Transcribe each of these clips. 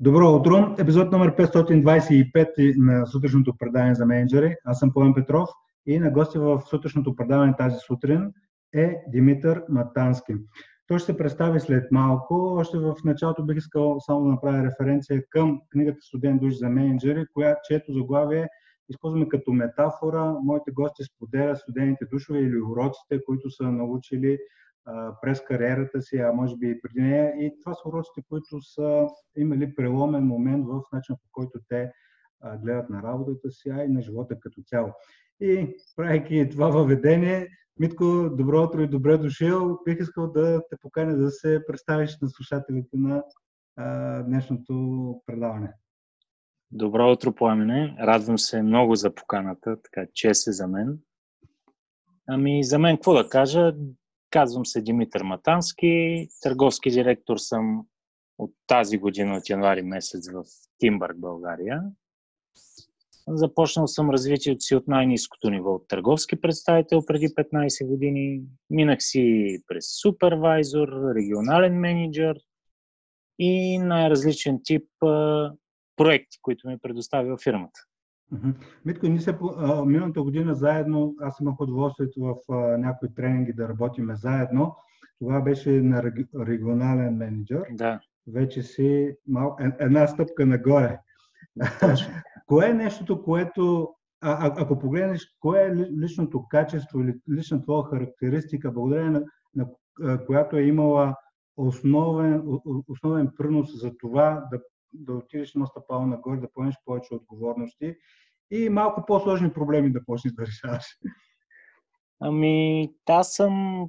Добро утро! Епизод номер 525 на сутрешното предаване за менеджери. Аз съм Пламен Петров и на гости в сутрешното предаване тази сутрин е Димитър Матански. Той ще се представи след малко. Още в началото бих искал само да направя референция към книгата Студент душ за менеджери, която чието заглавие използваме като метафора. Моите гости споделят студените душове или уроците, които са научили през кариерата си, а може би и преди нея. И това са уроците, които са имали преломен момент в начина по който те гледат на работата си, а и на живота като цяло. И правейки това въведение, Митко, добро утро и добре дошъл. Бих искал да те поканя да се представиш на слушателите на днешното предаване. Добро утро, Пламене. Радвам се много за поканата, така чест е за мен. Ами, за мен какво да кажа? Казвам се Димитър Матански, търговски директор съм от тази година, от януари месец в Тимбърг, България. Започнал съм развитието си от най-низкото ниво от търговски представител преди 15 години. Минах си през супервайзор, регионален менеджер и най-различен тип проекти, които ми предоставя фирмата. Митко, ние се миналата година заедно, аз имах удоволствието в а, някои тренинги да работиме заедно. Това беше на регионален менеджер. Да. Вече си мал, е, една стъпка нагоре. кое е нещото, което, а, а, ако погледнеш, кое е личното качество или лична твоя характеристика, благодарение на, на, на която е имала основен, основен принос за това да, да отидеш на стъпало нагоре, да поемеш повече отговорности и малко по-сложни проблеми да почнеш да решаваш? Ами, аз съм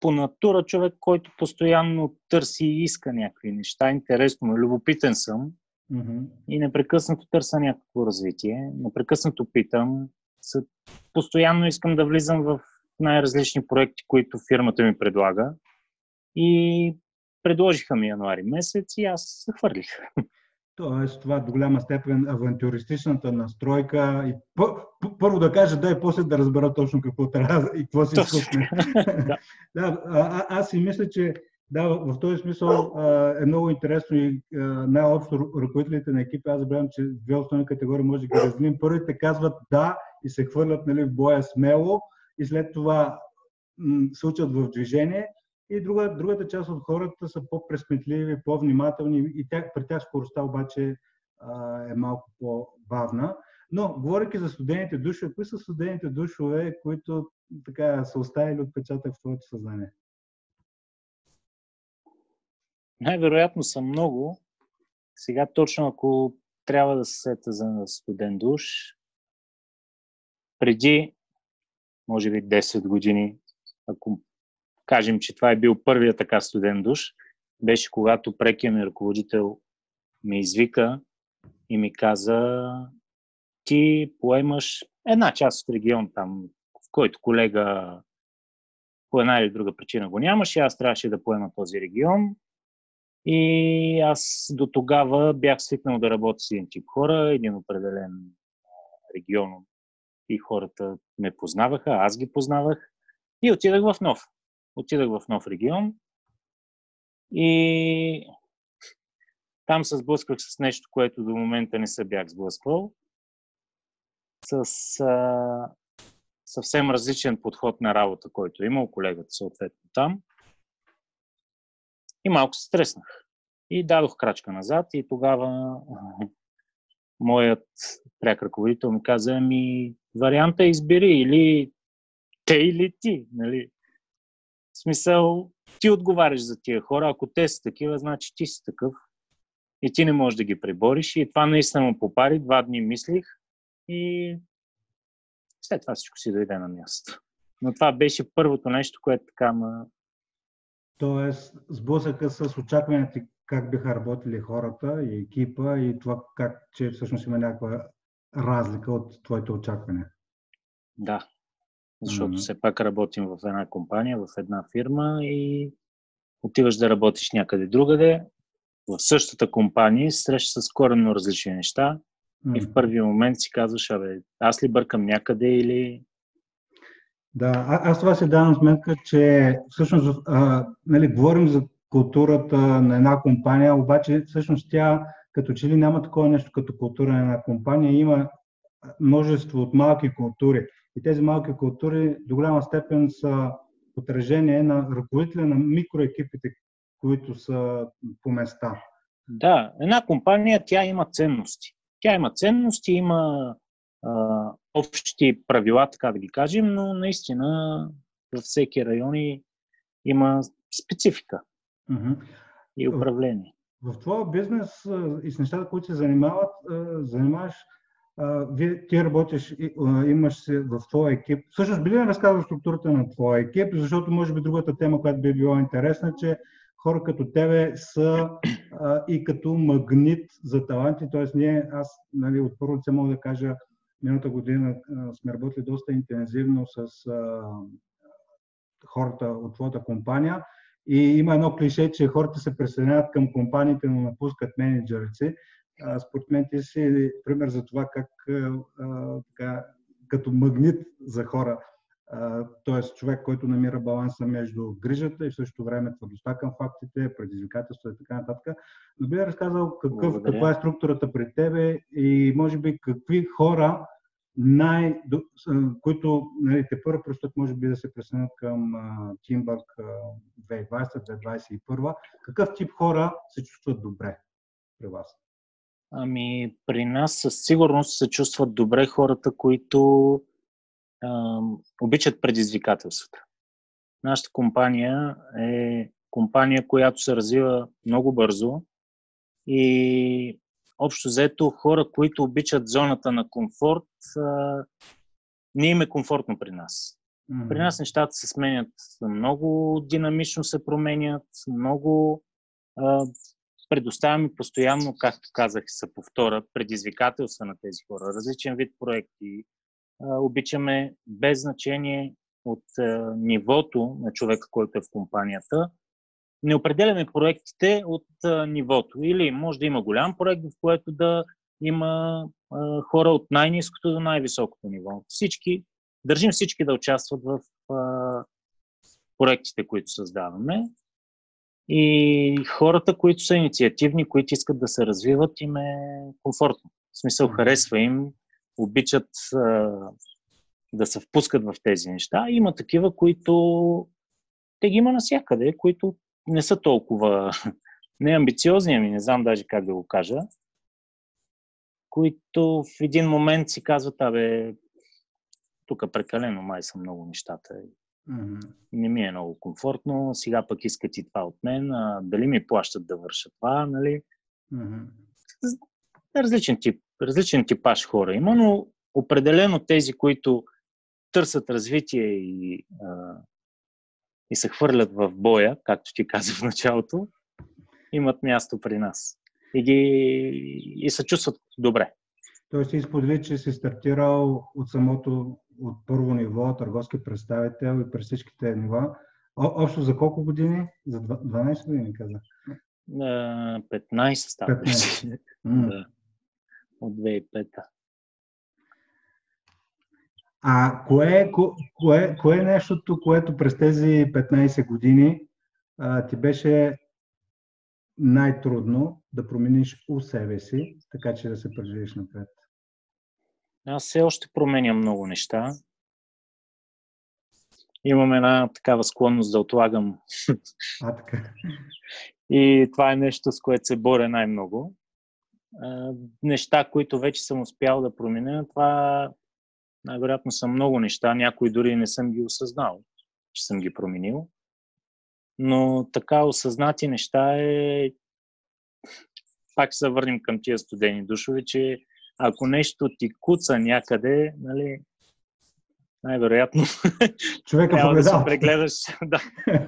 по натура човек, който постоянно търси и иска някакви неща. Интересно любопитен съм. Mm-hmm. И непрекъснато търся някакво развитие. Непрекъснато питам. Постоянно искам да влизам в най-различни проекти, които фирмата ми предлага. И предложиха ми януари месец и аз се хвърлих. Тоест, това до голяма степен авантюристичната настройка и първо да кажа да и после да разбера точно какво трябва и какво си искаме. да. да, а, аз си мисля, че да, в този смисъл а, е много интересно и най-общо ръководителите на екипа, аз забравям, че две основни категории може да ги разделим. Първите казват да и се хвърлят нали, в боя смело и след това м- се учат в движение и друга, другата част от хората са по-пресметливи, по-внимателни и тях, при тях скоростта обаче а, е малко по-бавна. Но, говоряки за студените душове, кои са студените душове, които така са оставили отпечатък в твоето съзнание? Най-вероятно са много. Сега точно ако трябва да се сета за студен душ, преди, може би 10 години, ако кажем, че това е бил първият така студен душ, беше когато прекия ми ръководител ме извика и ми каза, ти поемаш една част от регион там, в който колега по една или друга причина го нямаше, аз трябваше да поема този регион. И аз до тогава бях свикнал да работя с един тип хора, един определен регион и хората ме познаваха, аз ги познавах и отидах в нов отидах в нов регион и там се сблъсках с нещо, което до момента не се бях сблъсквал. С а, съвсем различен подход на работа, който е имал колегата съответно там. И малко се стреснах. И дадох крачка назад и тогава моят пряк ръководител ми каза, ами варианта избери или те или ти. Нали? В смисъл, ти отговаряш за тия хора. Ако те са такива, значи ти си такъв. И ти не можеш да ги пребориш. И това наистина му попари. Два дни мислих и след това всичко си дойде на място. Но това беше първото нещо, което така ма... Тоест, сблъсъка с очакването как биха работили хората и екипа и това как, че всъщност има някаква разлика от твоите очаквания. Да, защото mm-hmm. все пак работим в една компания, в една фирма и отиваш да работиш някъде другаде, в същата компания, срещаш с коренно различни неща mm-hmm. и в първи момент си казваш, абе, аз ли бъркам някъде или... Да, а, аз това си давам сметка, че всъщност а, нали, говорим за културата на една компания, обаче всъщност тя като че ли няма такова нещо като култура на една компания. Има множество от малки култури. И тези малки култури до голяма степен са отражение на ръководителя на микроекипите, които са по места. Да, една компания, тя има ценности. Тя има ценности, има а, общи правила, така да ги кажем, но наистина във всеки район има специфика mm-hmm. и управление. В, в твоя бизнес и с нещата, които се занимават, занимаваш, ти работиш, имаш се в твоя екип. Всъщност, би ли разказал структурата на твоя екип, защото може би другата тема, която би била интересна, че хора като тебе са а, и като магнит за таланти. Тоест, ние, аз нали, от първо лице мога да кажа, миналата година а, сме работили доста интензивно с а, хората от твоята компания. И има едно клише, че хората се присъединяват към компаниите, но напускат менеджерите. Според мен ти си пример за това как така, като магнит за хора т.е. човек, който намира баланса между грижата и в същото време твърдостта към фактите, предизвикателства и така нататък. Но би разказал какъв, каква е структурата пред тебе и може би какви хора най, които нали, те първо предстоят може би да се присъединят към Тимбърг 2020-2021. Какъв тип хора се чувстват добре при вас? Ами, при нас със сигурност се чувстват добре хората, които обичат предизвикателствата. Нашата компания е компания, която се развива много бързо и общо взето хора, които обичат зоната на комфорт, не им е комфортно при нас. Mm-hmm. При нас нещата се сменят много динамично се променят, много а, предоставяме постоянно, както казах, се повторя, предизвикателства на тези хора, различен вид проекти, обичаме без значение от нивото на човека, който е в компанията. Не определяме проектите от нивото. Или може да има голям проект, в което да има хора от най-низкото до най-високото ниво. Всички, държим всички да участват в проектите, които създаваме. И хората, които са инициативни, които искат да се развиват, им е комфортно. В смисъл, харесва им обичат а, да се впускат в тези неща. Има такива, които те ги има навсякъде, които не са толкова не амбициозни, ами не знам даже как да го кажа, които в един момент си казват, абе, тук прекалено май са много нещата. Mm-hmm. Не ми е много комфортно, сега пък искат и това от мен, а, дали ми плащат да върша това, нали? Mm-hmm. Различен тип различен типаж хора има, но определено тези, които търсят развитие и, а, и се хвърлят в боя, както ти каза в началото, имат място при нас. И, ги, и се чувстват добре. Той си изподели, че си стартирал от самото, от първо ниво, търговски представител и през всичките нива. О, общо за колко години? За 12 години, каза. 15 става. 15. да от 2005-та. А кое, кое, кое е нещото, което през тези 15 години а, ти беше най-трудно да промениш у себе си, така че да се преживиш напред? Аз все още променям много неща. Имам една такава склонност да отлагам. А, така. И това е нещо, с което се боря най-много неща, които вече съм успял да променя, това най-вероятно са много неща, някои дори не съм ги осъзнал, че съм ги променил. Но така осъзнати неща е... Пак се върнем към тия студени душове, че ако нещо ти куца някъде, нали, най-вероятно Човека трябва да се прегледаш. да.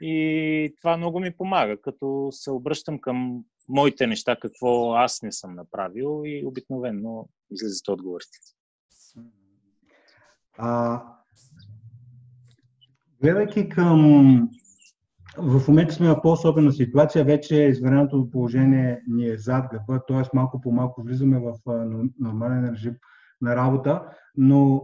И това много ми помага, като се обръщам към моите неща, какво аз не съм направил и обикновено излизат отговорите. А, гледайки към в момента сме в по-особена ситуация, вече извънредното положение ни е зад гъба, т.е. малко по малко влизаме в нормален режим на работа, но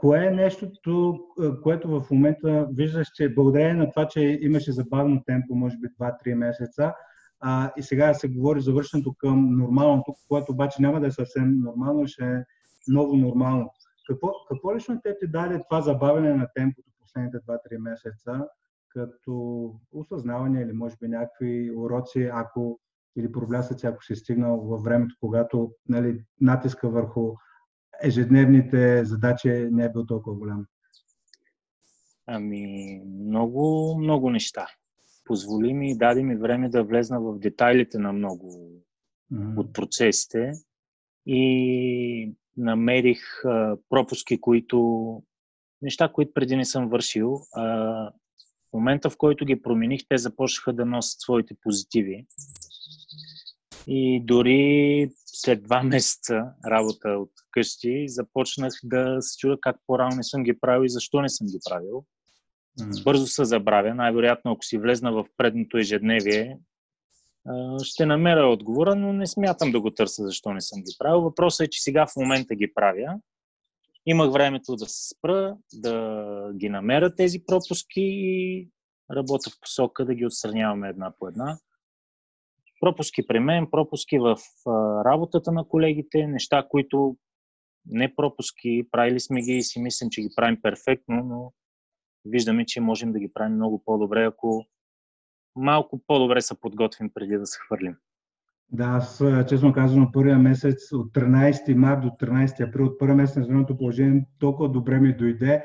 кое е нещото, което в момента виждаш, че благодарение на това, че имаше забавно темпо, може би 2-3 месеца, а, и сега се говори за към нормалното, което обаче няма да е съвсем нормално, ще е ново нормално. Какво, какво лично те ти даде това забавяне на темпото последните 2-3 месеца, като осъзнаване или може би някакви уроци, ако или проблясъци, ако си стигнал във времето, когато нали, натиска върху ежедневните задачи не е бил толкова голям? Ами, много, много неща. Позволи ми и даде ми време да влезна в детайлите на много mm-hmm. от процесите и намерих а, пропуски, които неща, които преди не съм вършил. А, в момента, в който ги промених, те започнаха да носят своите позитиви. И дори след два месеца работа от къщи, започнах да се чудя как по-рано не съм ги правил и защо не съм ги правил. Бързо се забравя. Най-вероятно, ако си влезна в предното ежедневие, ще намеря отговора, но не смятам да го търся защо не съм ги правил. Въпросът е, че сега в момента ги правя. Имах времето да се спра, да ги намеря тези пропуски и работя в посока да ги отстраняваме една по една пропуски при мен, пропуски в работата на колегите, неща, които не пропуски, правили сме ги и си мислим, че ги правим перфектно, но виждаме, че можем да ги правим много по-добре, ако малко по-добре се подготвим преди да се хвърлим. Да, аз честно казвам, първия месец от 13 март до 13 април, от първия месец на извънното положение, толкова добре ми дойде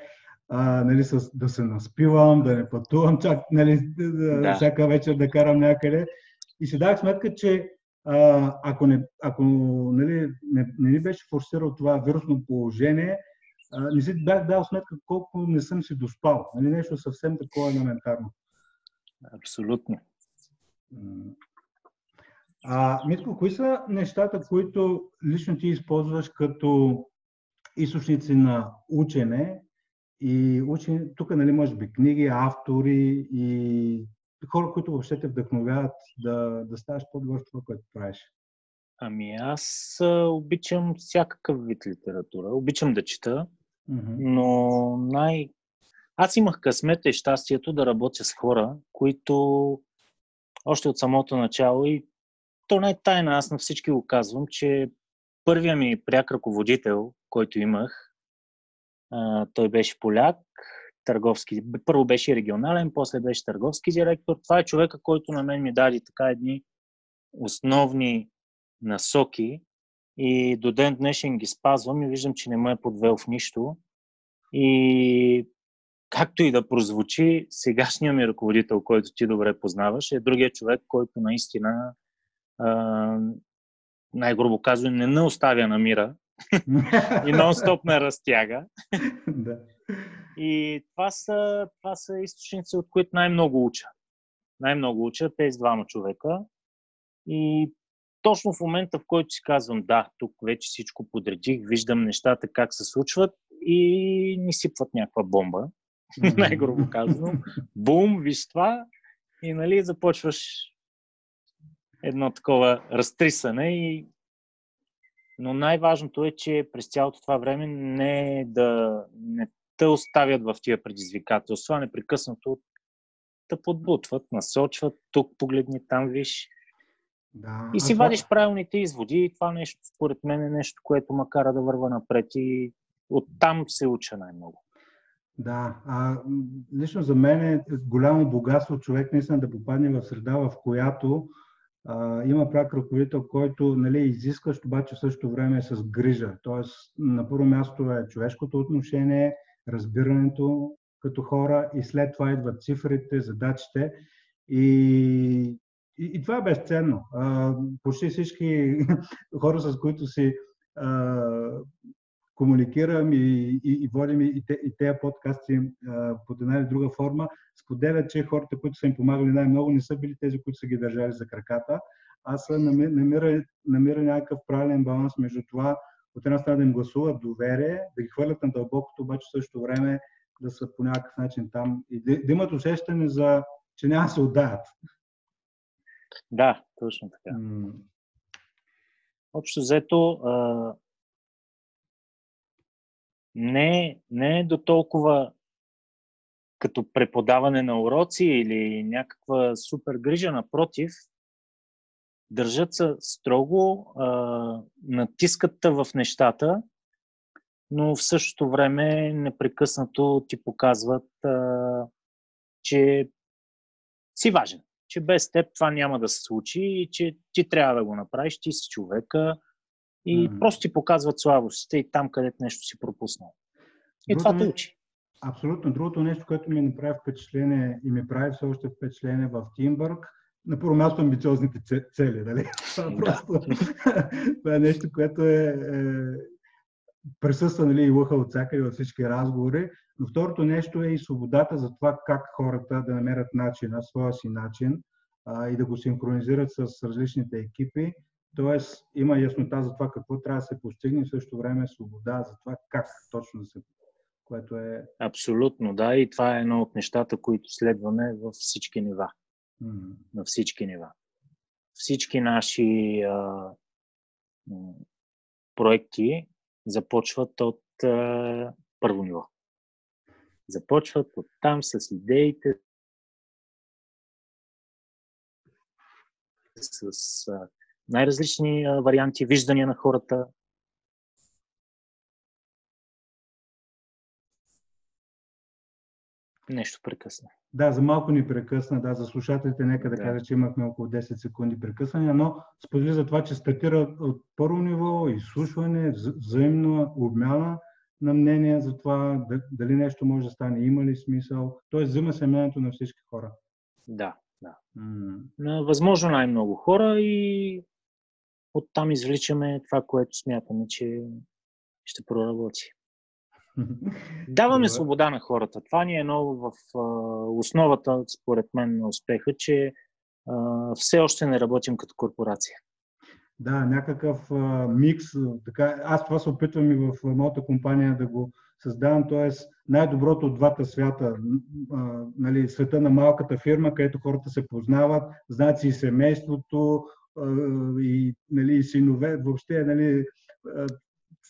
а, нали, с, да се наспивам, да не пътувам, чак нали, да. всяка вечер да карам някъде. И си дах сметка, че а, ако, не, ако нали, не, не ни беше форсирал това вирусно положение, а, не си бях дал сметка колко не съм си доспал. Нали, нещо съвсем такова елементарно. Абсолютно. А, Митко, кои са нещата, които лично ти използваш като източници на учене и учене, тук нали, може би книги, автори и хора, които въобще те вдъхновяват да, да ставаш по-добър в това, което правиш? Ами аз обичам всякакъв вид литература. Обичам да чета, mm-hmm. но най... Аз имах късмета и щастието да работя с хора, които още от самото начало и то не е тайна, аз на всички го казвам, че първия ми пряк ръководител, който имах, той беше поляк, търговски. Първо беше регионален, после беше търговски директор. Това е човека, който на мен ми даде така едни основни насоки и до ден днешен ги спазвам и виждам, че не ме е подвел в нищо. И както и да прозвучи, сегашният ми ръководител, който ти добре познаваш, е другия човек, който наистина най-грубо казвам, не не оставя на мира и нон-стоп ме разтяга. И това са, това са източници, от които най-много уча. Най-много уча тези двама човека. И точно в момента, в който си казвам, да, тук вече всичко подредих, виждам нещата как се случват и ни сипват някаква бомба, най-грубо казано. Бум, виж това и нали, започваш едно такова разтрисане и но най-важното е, че през цялото това време не е да не те оставят в тия предизвикателства, непрекъснато те подбутват, насочват, тук погледни, там виж. Да, и си това... вадиш правилните изводи и това нещо, според мен, е нещо, което ма кара да върва напред и оттам се уча най-много. Да, а, лично за мен е голямо богатство човек наистина да попадне в среда, в която а, има прак ръководител, който нали, изискващ, обаче в същото време е с грижа. Тоест, на първо място е човешкото отношение, разбирането като хора и след това идват цифрите, задачите и, и, и това е безценно. А, почти всички хора, с които си комуникирам и, и, и водим и, те, и тези подкасти а, под една или друга форма, споделят, че хората, които са им помагали най-много, не са били тези, които са ги държали за краката. Аз намира, намира някакъв правилен баланс между това от една страна да им гласуват доверие, да ги хвърлят на дълбокото, обаче в същото време да са по някакъв начин там и да, да имат усещане за, че няма да се отдаят. Да, точно така. М- Общо взето, а, не, не е до толкова като преподаване на уроци или някаква супер грижа, напротив, Държат се строго, а, натискат в нещата, но в същото време непрекъснато ти показват, а, че си важен, че без теб това няма да се случи и че ти трябва да го направиш, ти си човека и mm-hmm. просто ти показват слабостите и там, където нещо си пропуснал. И Другото това те учи. Абсолютно. Другото нещо, което ми направи впечатление и ми прави все още впечатление в Тимбърг, на първо място амбициозните цели. Дали? Това, просто, това е нещо, което е, е присъства нали, и лъха от всякъде във всички разговори. Но второто нещо е и свободата за това как хората да намерят начина, своя си начин а, и да го синхронизират с различните екипи. Тоест има яснота за това какво трябва да се постигне, в същото време свобода за това как точно да се което е... Абсолютно, да. И това е едно от нещата, които следваме във всички нива. Mm-hmm. На всички нива. Всички наши а, проекти започват от а, първо ниво. Започват от там с идеите, с а, най-различни а, варианти, виждания на хората, Нещо прекъсна. Да, за малко ни прекъсна. Да, за слушателите нека да, да. кажа, че имахме около 10 секунди прекъсвания, но сподели за това, че стартира от първо ниво, изслушване, взаимна обмяна на мнения за това дали нещо може да стане, има ли смисъл. Тоест, взима се мнението на всички хора. Да, да. На възможно най-много хора и оттам извличаме това, което смятаме, че ще проработи. Даваме свобода на хората. Това ни е ново в основата, според мен, на успеха, че все още не работим като корпорация. Да, някакъв а, микс. Така, аз това се опитвам и в моята компания да го създавам, т.е. най-доброто от двата свята. А, нали, света на малката фирма, където хората се познават, знаят си и семейството, и, нали, синове, въобще нали,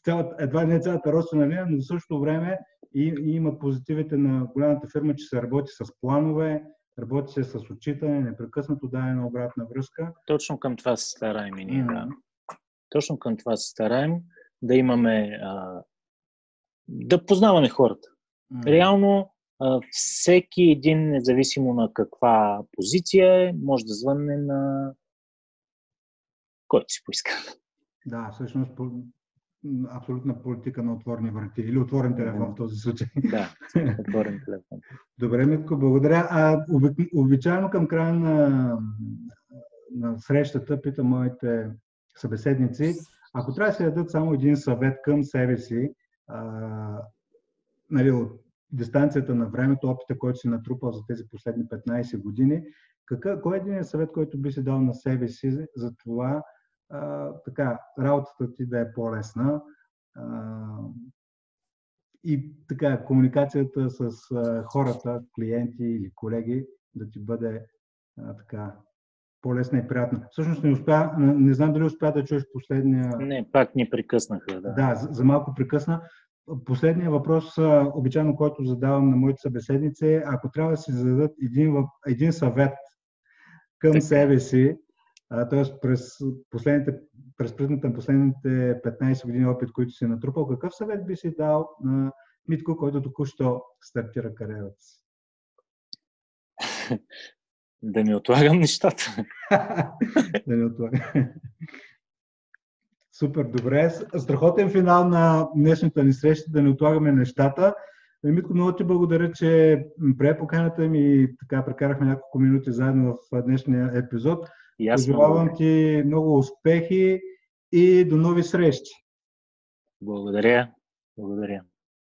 цялата, едва не цялата родствена линия, но в същото време и, и има позитивите на голямата фирма, че се работи с планове, работи се с отчитане, непрекъснато дава една обратна връзка. Точно към това се стараем и ние, mm. да. Точно към това се стараем да имаме, а, да познаваме хората. Mm. Реално а, всеки един, независимо на каква позиция е, може да звънне на който си поиска. Да, всъщност абсолютна политика на отворни врати или отворен телефон в този случай. Да, отворен телефон. Добре, Митко, благодаря. А, обичайно към края на, на срещата питам моите събеседници, ако трябва да се дадат само един съвет към себе си, а, нали, от дистанцията на времето, опита, който си натрупал за тези последни 15 години, какъв, кой е един съвет, който би си дал на себе си за това а, така, работата ти да е по-лесна а, и така, комуникацията с а, хората, клиенти или колеги да ти бъде а, така по-лесна и приятна. Всъщност не успя, не знам дали успя да чуеш последния... Не, пак ни прекъснаха, да. Да, за, за малко прекъсна. Последният въпрос, обичайно, който задавам на моите събеседници е, ако трябва да си зададат един, един съвет към себе си, т.е. през, последните, през на последните 15 години опит, които си натрупал, какъв съвет би си дал на Митко, който току-що стартира кариерата си? Да не отлагам нещата. да не отлагам. Супер, добре. Страхотен финал на днешната ни среща, да не отлагаме нещата. Митко, много ти благодаря, че прие поканата ми и така прекарахме няколко минути заедно в днешния епизод. Пожелавам ти много успехи и до нови срещи. Благодаря. Благодаря.